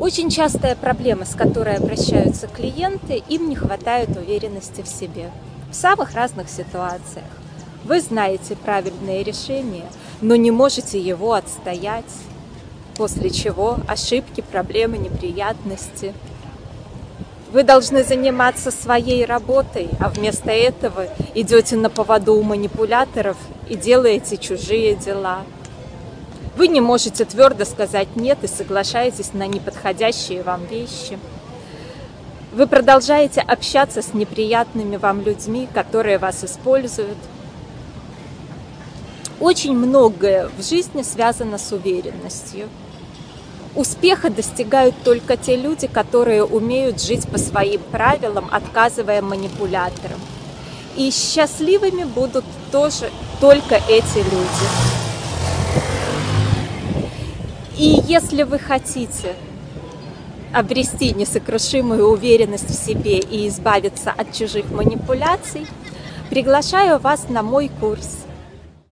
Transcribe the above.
Очень частая проблема, с которой обращаются клиенты, им не хватает уверенности в себе в самых разных ситуациях. Вы знаете правильное решение, но не можете его отстоять, после чего ошибки, проблемы, неприятности. Вы должны заниматься своей работой, а вместо этого идете на поводу у манипуляторов и делаете чужие дела. Вы не можете твердо сказать «нет» и соглашаетесь на неподходящие вам вещи. Вы продолжаете общаться с неприятными вам людьми, которые вас используют. Очень многое в жизни связано с уверенностью. Успеха достигают только те люди, которые умеют жить по своим правилам, отказывая манипуляторам. И счастливыми будут тоже только эти люди. И если вы хотите обрести несокрушимую уверенность в себе и избавиться от чужих манипуляций, приглашаю вас на мой курс